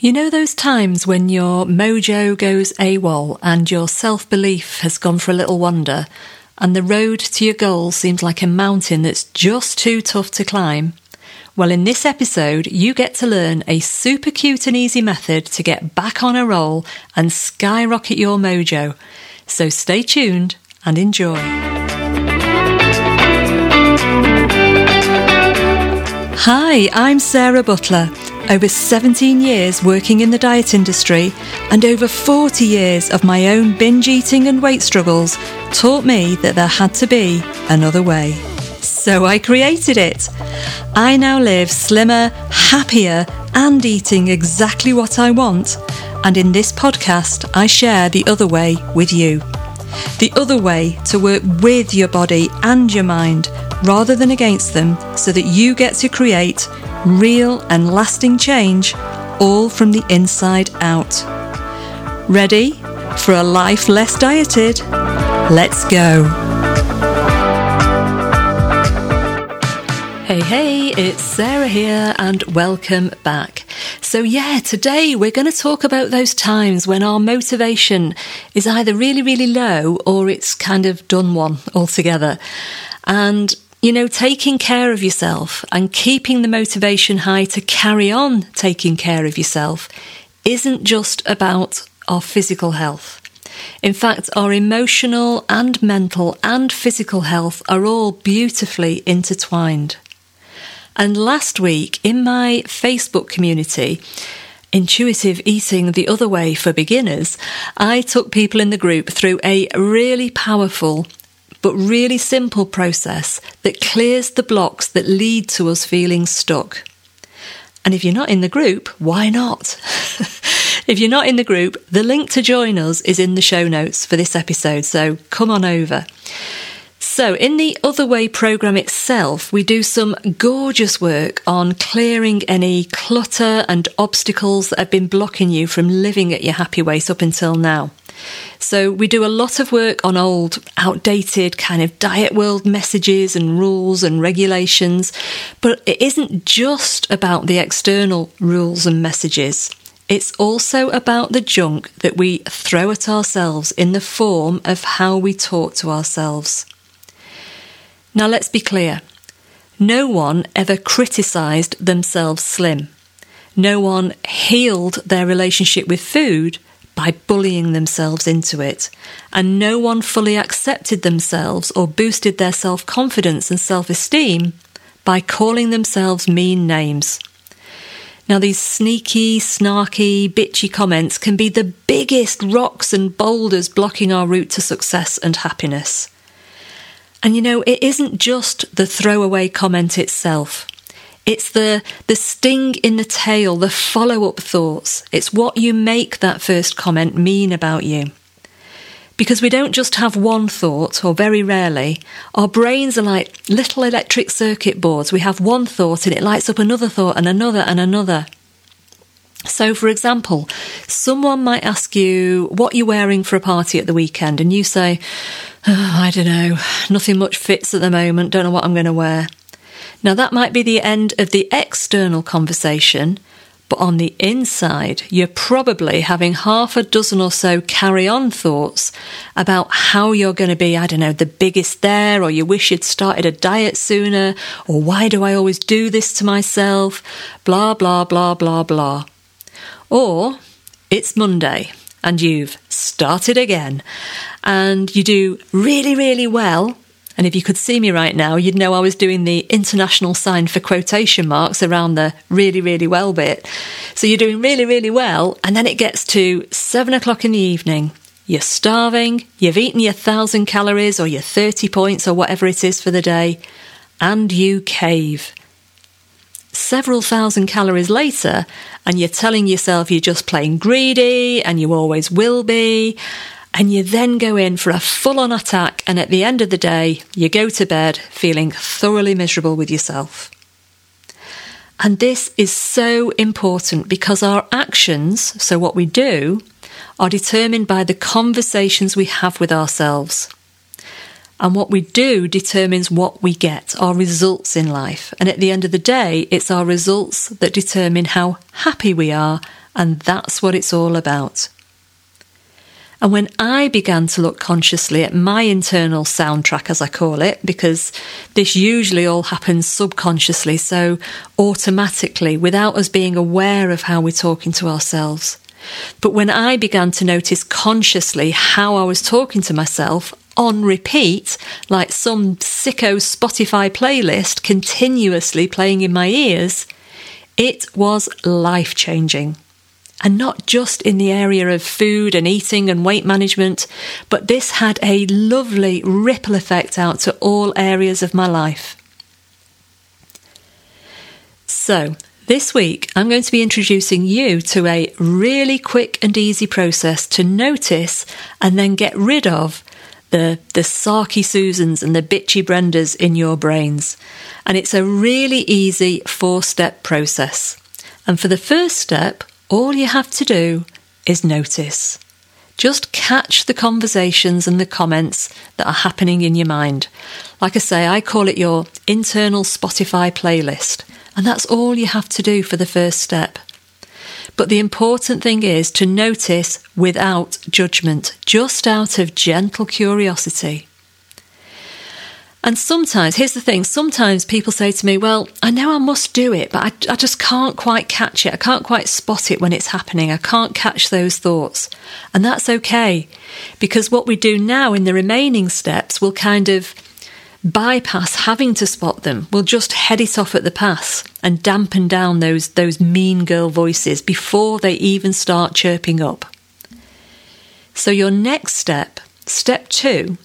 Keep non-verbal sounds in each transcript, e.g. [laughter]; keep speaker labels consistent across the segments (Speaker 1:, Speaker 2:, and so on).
Speaker 1: You know those times when your mojo goes AWOL and your self belief has gone for a little wander, and the road to your goal seems like a mountain that's just too tough to climb? Well, in this episode, you get to learn a super cute and easy method to get back on a roll and skyrocket your mojo. So stay tuned and enjoy. Hi, I'm Sarah Butler. Over 17 years working in the diet industry and over 40 years of my own binge eating and weight struggles taught me that there had to be another way. So I created it. I now live slimmer, happier, and eating exactly what I want. And in this podcast, I share the other way with you. The other way to work with your body and your mind rather than against them so that you get to create real and lasting change all from the inside out. Ready for a life less dieted? Let's go. Hey, hey, it's Sarah here, and welcome back. So, yeah, today we're going to talk about those times when our motivation is either really, really low or it's kind of done one altogether. And you know, taking care of yourself and keeping the motivation high to carry on taking care of yourself isn't just about our physical health. In fact, our emotional and mental and physical health are all beautifully intertwined. And last week in my Facebook community, Intuitive Eating the Other Way for Beginners, I took people in the group through a really powerful but really simple process that clears the blocks that lead to us feeling stuck. And if you're not in the group, why not? [laughs] if you're not in the group, the link to join us is in the show notes for this episode, so come on over. So, in the Other Way program itself, we do some gorgeous work on clearing any clutter and obstacles that have been blocking you from living at your happy weight up until now. So we do a lot of work on old, outdated kind of diet world messages and rules and regulations, but it isn't just about the external rules and messages. It's also about the junk that we throw at ourselves in the form of how we talk to ourselves. Now let's be clear. No one ever criticised themselves slim. No one healed their relationship with food by bullying themselves into it, and no one fully accepted themselves or boosted their self confidence and self esteem by calling themselves mean names. Now, these sneaky, snarky, bitchy comments can be the biggest rocks and boulders blocking our route to success and happiness. And you know, it isn't just the throwaway comment itself. It's the, the sting in the tail, the follow up thoughts. It's what you make that first comment mean about you. Because we don't just have one thought, or very rarely. Our brains are like little electric circuit boards. We have one thought and it lights up another thought and another and another. So, for example, someone might ask you what you're wearing for a party at the weekend, and you say, oh, I don't know, nothing much fits at the moment, don't know what I'm going to wear. Now, that might be the end of the external conversation, but on the inside, you're probably having half a dozen or so carry on thoughts about how you're going to be, I don't know, the biggest there, or you wish you'd started a diet sooner, or why do I always do this to myself, blah, blah, blah, blah, blah. Or it's Monday and you've started again and you do really, really well and if you could see me right now, you'd know I was doing the international sign for quotation marks around the really, really well bit. So you're doing really, really well. And then it gets to seven o'clock in the evening. You're starving, you've eaten your thousand calories or your 30 points or whatever it is for the day, and you cave. Several thousand calories later, and you're telling yourself you're just plain greedy and you always will be, and you then go in for a full on attack, and at the end of the day, you go to bed feeling thoroughly miserable with yourself. And this is so important because our actions, so what we do, are determined by the conversations we have with ourselves. And what we do determines what we get, our results in life. And at the end of the day, it's our results that determine how happy we are And that's what it's all about. And when I began to look consciously at my internal soundtrack, as I call it, because this usually all happens subconsciously, so automatically, without us being aware of how we're talking to ourselves. But when I began to notice consciously how I was talking to myself on repeat, like some sicko Spotify playlist continuously playing in my ears, it was life changing and not just in the area of food and eating and weight management, but this had a lovely ripple effect out to all areas of my life. So, this week I'm going to be introducing you to a really quick and easy process to notice and then get rid of the the sarky Susans and the bitchy Brendas in your brains. And it's a really easy four-step process. And for the first step, all you have to do is notice. Just catch the conversations and the comments that are happening in your mind. Like I say, I call it your internal Spotify playlist, and that's all you have to do for the first step. But the important thing is to notice without judgment, just out of gentle curiosity. And sometimes, here's the thing sometimes people say to me, Well, I know I must do it, but I, I, just can't quite catch it. I can't quite spot it when it's happening. I can't catch those thoughts. And that's okay, because what we do now in the remaining steps will kind of bypass having to spot them. We'll just head it off at the pass and dampen down those, those mean girl voices before they even start chirping up. So, your next step, step two,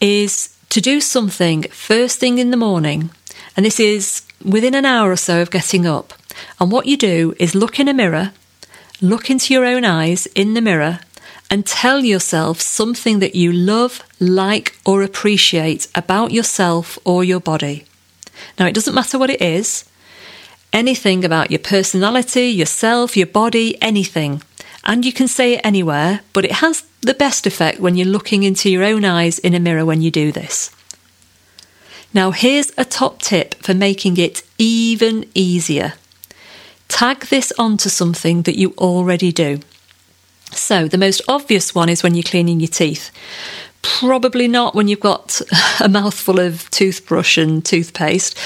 Speaker 1: is to do something first thing in the morning, and this is within an hour or so of getting up. And what you do is look in a mirror, look into your own eyes in the mirror, and tell yourself something that you love, like, or appreciate about yourself or your body. Now, it doesn't matter what it is, anything about your personality, yourself, your body, anything. And you can say it anywhere, but it has the best effect when you're looking into your own eyes in a mirror when you do this. Now, here's a top tip for making it even easier. Tag this onto something that you already do. So, the most obvious one is when you're cleaning your teeth. Probably not when you've got [laughs] a mouthful of toothbrush and toothpaste,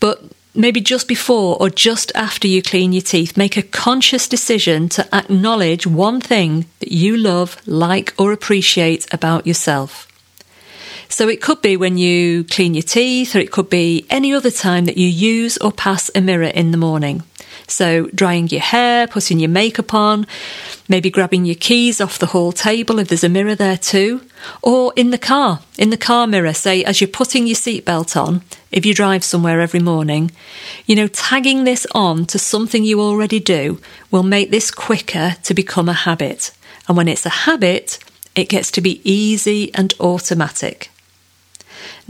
Speaker 1: but maybe just before or just after you clean your teeth, make a conscious decision to acknowledge one thing that you love, like, or appreciate about yourself. So it could be when you clean your teeth, or it could be any other time that you use or pass a mirror in the morning. So, drying your hair, putting your makeup on, maybe grabbing your keys off the hall table if there's a mirror there too, or in the car, in the car mirror, say as you're putting your seatbelt on, if you drive somewhere every morning, you know, tagging this on to something you already do will make this quicker to become a habit. And when it's a habit, it gets to be easy and automatic.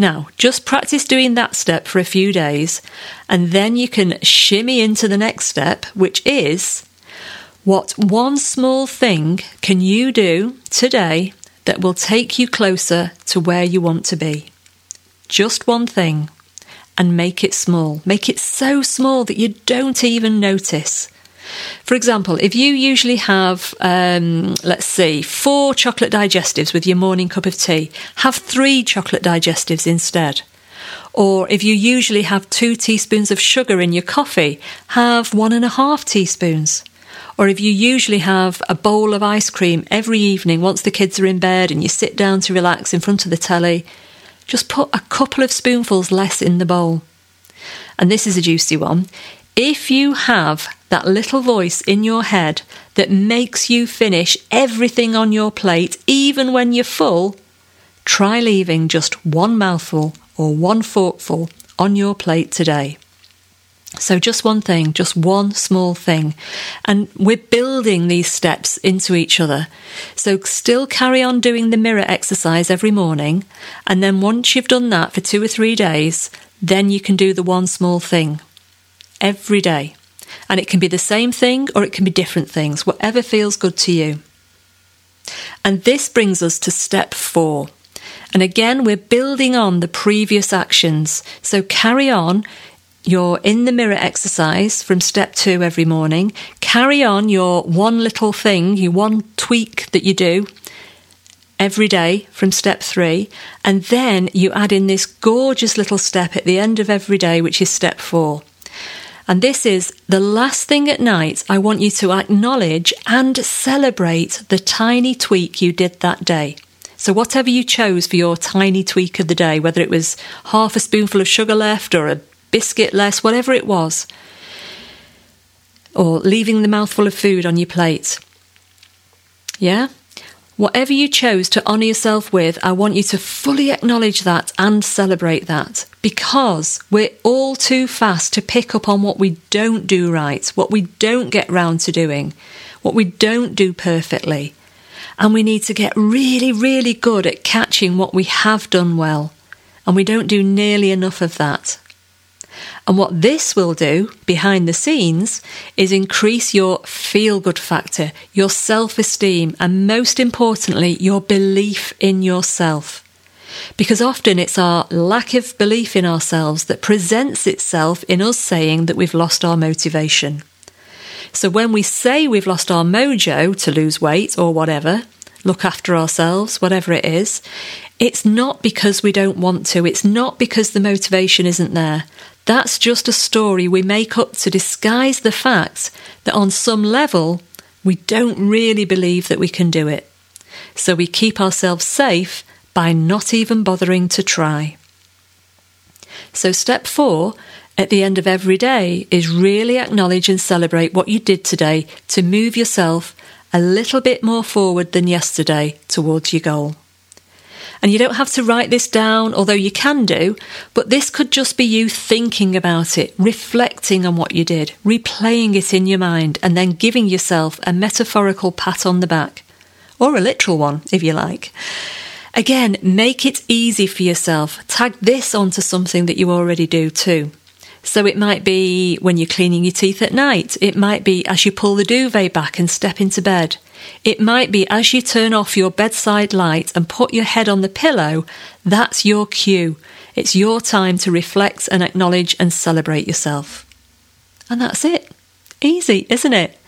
Speaker 1: Now, just practice doing that step for a few days, and then you can shimmy into the next step, which is what one small thing can you do today that will take you closer to where you want to be? Just one thing, and make it small. Make it so small that you don't even notice. For example, if you usually have, um, let's see, four chocolate digestives with your morning cup of tea, have three chocolate digestives instead. Or if you usually have two teaspoons of sugar in your coffee, have one and a half teaspoons. Or if you usually have a bowl of ice cream every evening once the kids are in bed and you sit down to relax in front of the telly, just put a couple of spoonfuls less in the bowl. And this is a juicy one. If you have that little voice in your head that makes you finish everything on your plate, even when you're full, try leaving just one mouthful or one forkful on your plate today. So, just one thing, just one small thing. And we're building these steps into each other. So, still carry on doing the mirror exercise every morning. And then, once you've done that for two or three days, then you can do the one small thing every day. And it can be the same thing or it can be different things, whatever feels good to you. And this brings us to step four. And again, we're building on the previous actions. So carry on your in the mirror exercise from step two every morning. Carry on your one little thing, your one tweak that you do every day from step three. And then you add in this gorgeous little step at the end of every day, which is step four. And this is the last thing at night. I want you to acknowledge and celebrate the tiny tweak you did that day. So, whatever you chose for your tiny tweak of the day, whether it was half a spoonful of sugar left or a biscuit less, whatever it was, or leaving the mouthful of food on your plate. Yeah? Whatever you chose to honour yourself with, I want you to fully acknowledge that and celebrate that because we're all too fast to pick up on what we don't do right, what we don't get round to doing, what we don't do perfectly. And we need to get really, really good at catching what we have done well. And we don't do nearly enough of that. And what this will do behind the scenes is increase your feel good factor, your self esteem, and most importantly, your belief in yourself. Because often it's our lack of belief in ourselves that presents itself in us saying that we've lost our motivation. So when we say we've lost our mojo to lose weight or whatever, look after ourselves, whatever it is, it's not because we don't want to. It's not because the motivation isn't there. That's just a story we make up to disguise the fact that on some level we don't really believe that we can do it. So we keep ourselves safe by not even bothering to try. So, step four at the end of every day is really acknowledge and celebrate what you did today to move yourself a little bit more forward than yesterday towards your goal. And you don't have to write this down, although you can do, but this could just be you thinking about it, reflecting on what you did, replaying it in your mind, and then giving yourself a metaphorical pat on the back, or a literal one, if you like. Again, make it easy for yourself. Tag this onto something that you already do too. So it might be when you're cleaning your teeth at night. It might be as you pull the duvet back and step into bed. It might be as you turn off your bedside light and put your head on the pillow. That's your cue. It's your time to reflect and acknowledge and celebrate yourself. And that's it. Easy, isn't it?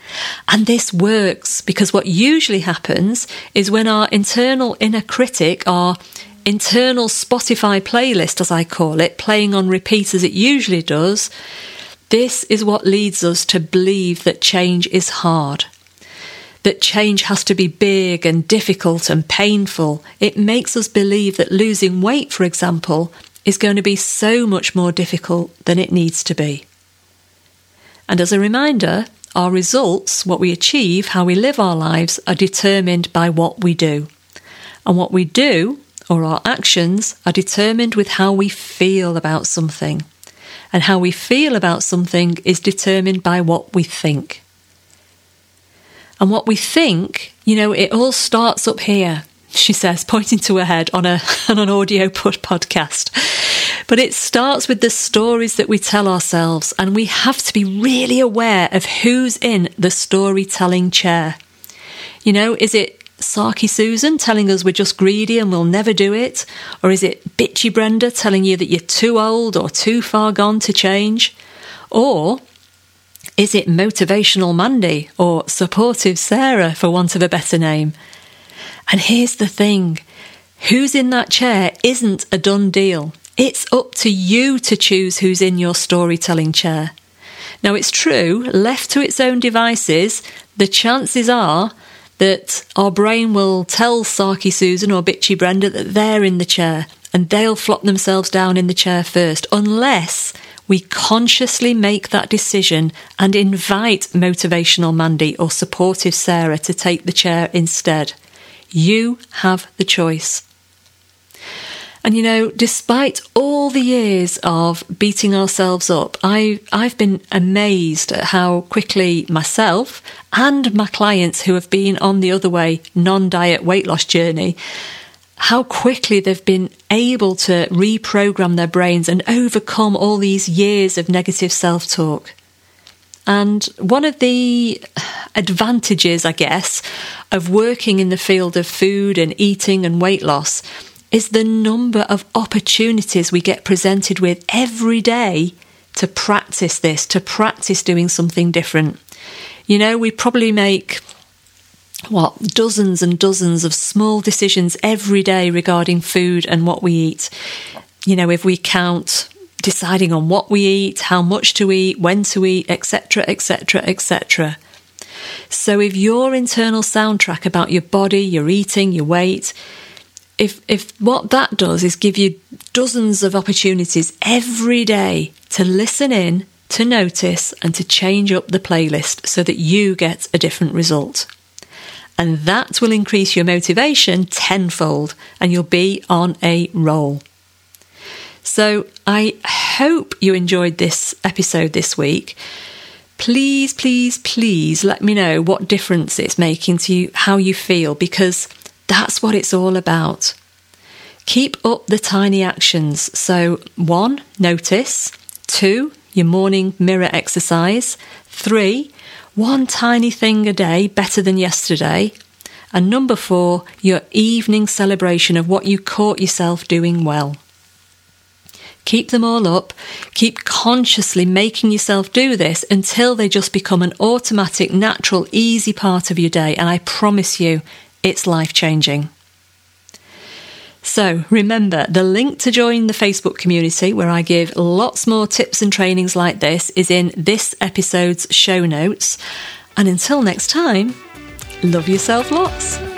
Speaker 1: And this works because what usually happens is when our internal inner critic, our internal Spotify playlist, as I call it, playing on repeat as it usually does, this is what leads us to believe that change is hard. That change has to be big and difficult and painful. It makes us believe that losing weight, for example, is going to be so much more difficult than it needs to be. And as a reminder, our results, what we achieve, how we live our lives, are determined by what we do. And what we do or our actions are determined with how we feel about something. And how we feel about something is determined by what we think. And what we think, you know, it all starts up here, she says, [laughs] pointing to her head on, a, [laughs] on an audio podcast. But it starts with the stories that we tell ourselves, and we have to be really aware of who's in the storytelling chair. You know, is it Sarky Susan telling us we're just greedy and we'll never do it? Or is it Bitchy Brenda telling you that you're too old or too far gone to change? Or is it Motivational Mandy or Supportive Sarah, for want of a better name? And here's the thing who's in that chair isn't a done deal. It's up to you to choose who's in your storytelling chair. Now, it's true, left to its own devices, the chances are that our brain will tell Sarky Susan or Bitchy Brenda that they're in the chair and they'll flop themselves down in the chair first, unless we consciously make that decision and invite motivational Mandy or supportive Sarah to take the chair instead. You have the choice. And you know, despite all the years of beating ourselves up, I, I've been amazed at how quickly myself and my clients who have been on the other way, non diet weight loss journey, how quickly they've been able to reprogram their brains and overcome all these years of negative self talk. And one of the advantages, I guess, of working in the field of food and eating and weight loss is the number of opportunities we get presented with every day to practice this, to practice doing something different. You know, we probably make what dozens and dozens of small decisions every day regarding food and what we eat. You know, if we count deciding on what we eat, how much to eat, when to eat, etc., etc., etc. So if your internal soundtrack about your body, your eating, your weight, if if what that does is give you dozens of opportunities every day to listen in, to notice and to change up the playlist so that you get a different result and that will increase your motivation tenfold and you'll be on a roll. So, I hope you enjoyed this episode this week. Please, please, please let me know what difference it's making to you, how you feel, because that's what it's all about. Keep up the tiny actions. So, one, notice. Two, your morning mirror exercise. Three, one tiny thing a day better than yesterday. And number four, your evening celebration of what you caught yourself doing well. Keep them all up. Keep consciously making yourself do this until they just become an automatic, natural, easy part of your day. And I promise you, it's life changing. So remember, the link to join the Facebook community, where I give lots more tips and trainings like this, is in this episode's show notes. And until next time, love yourself lots.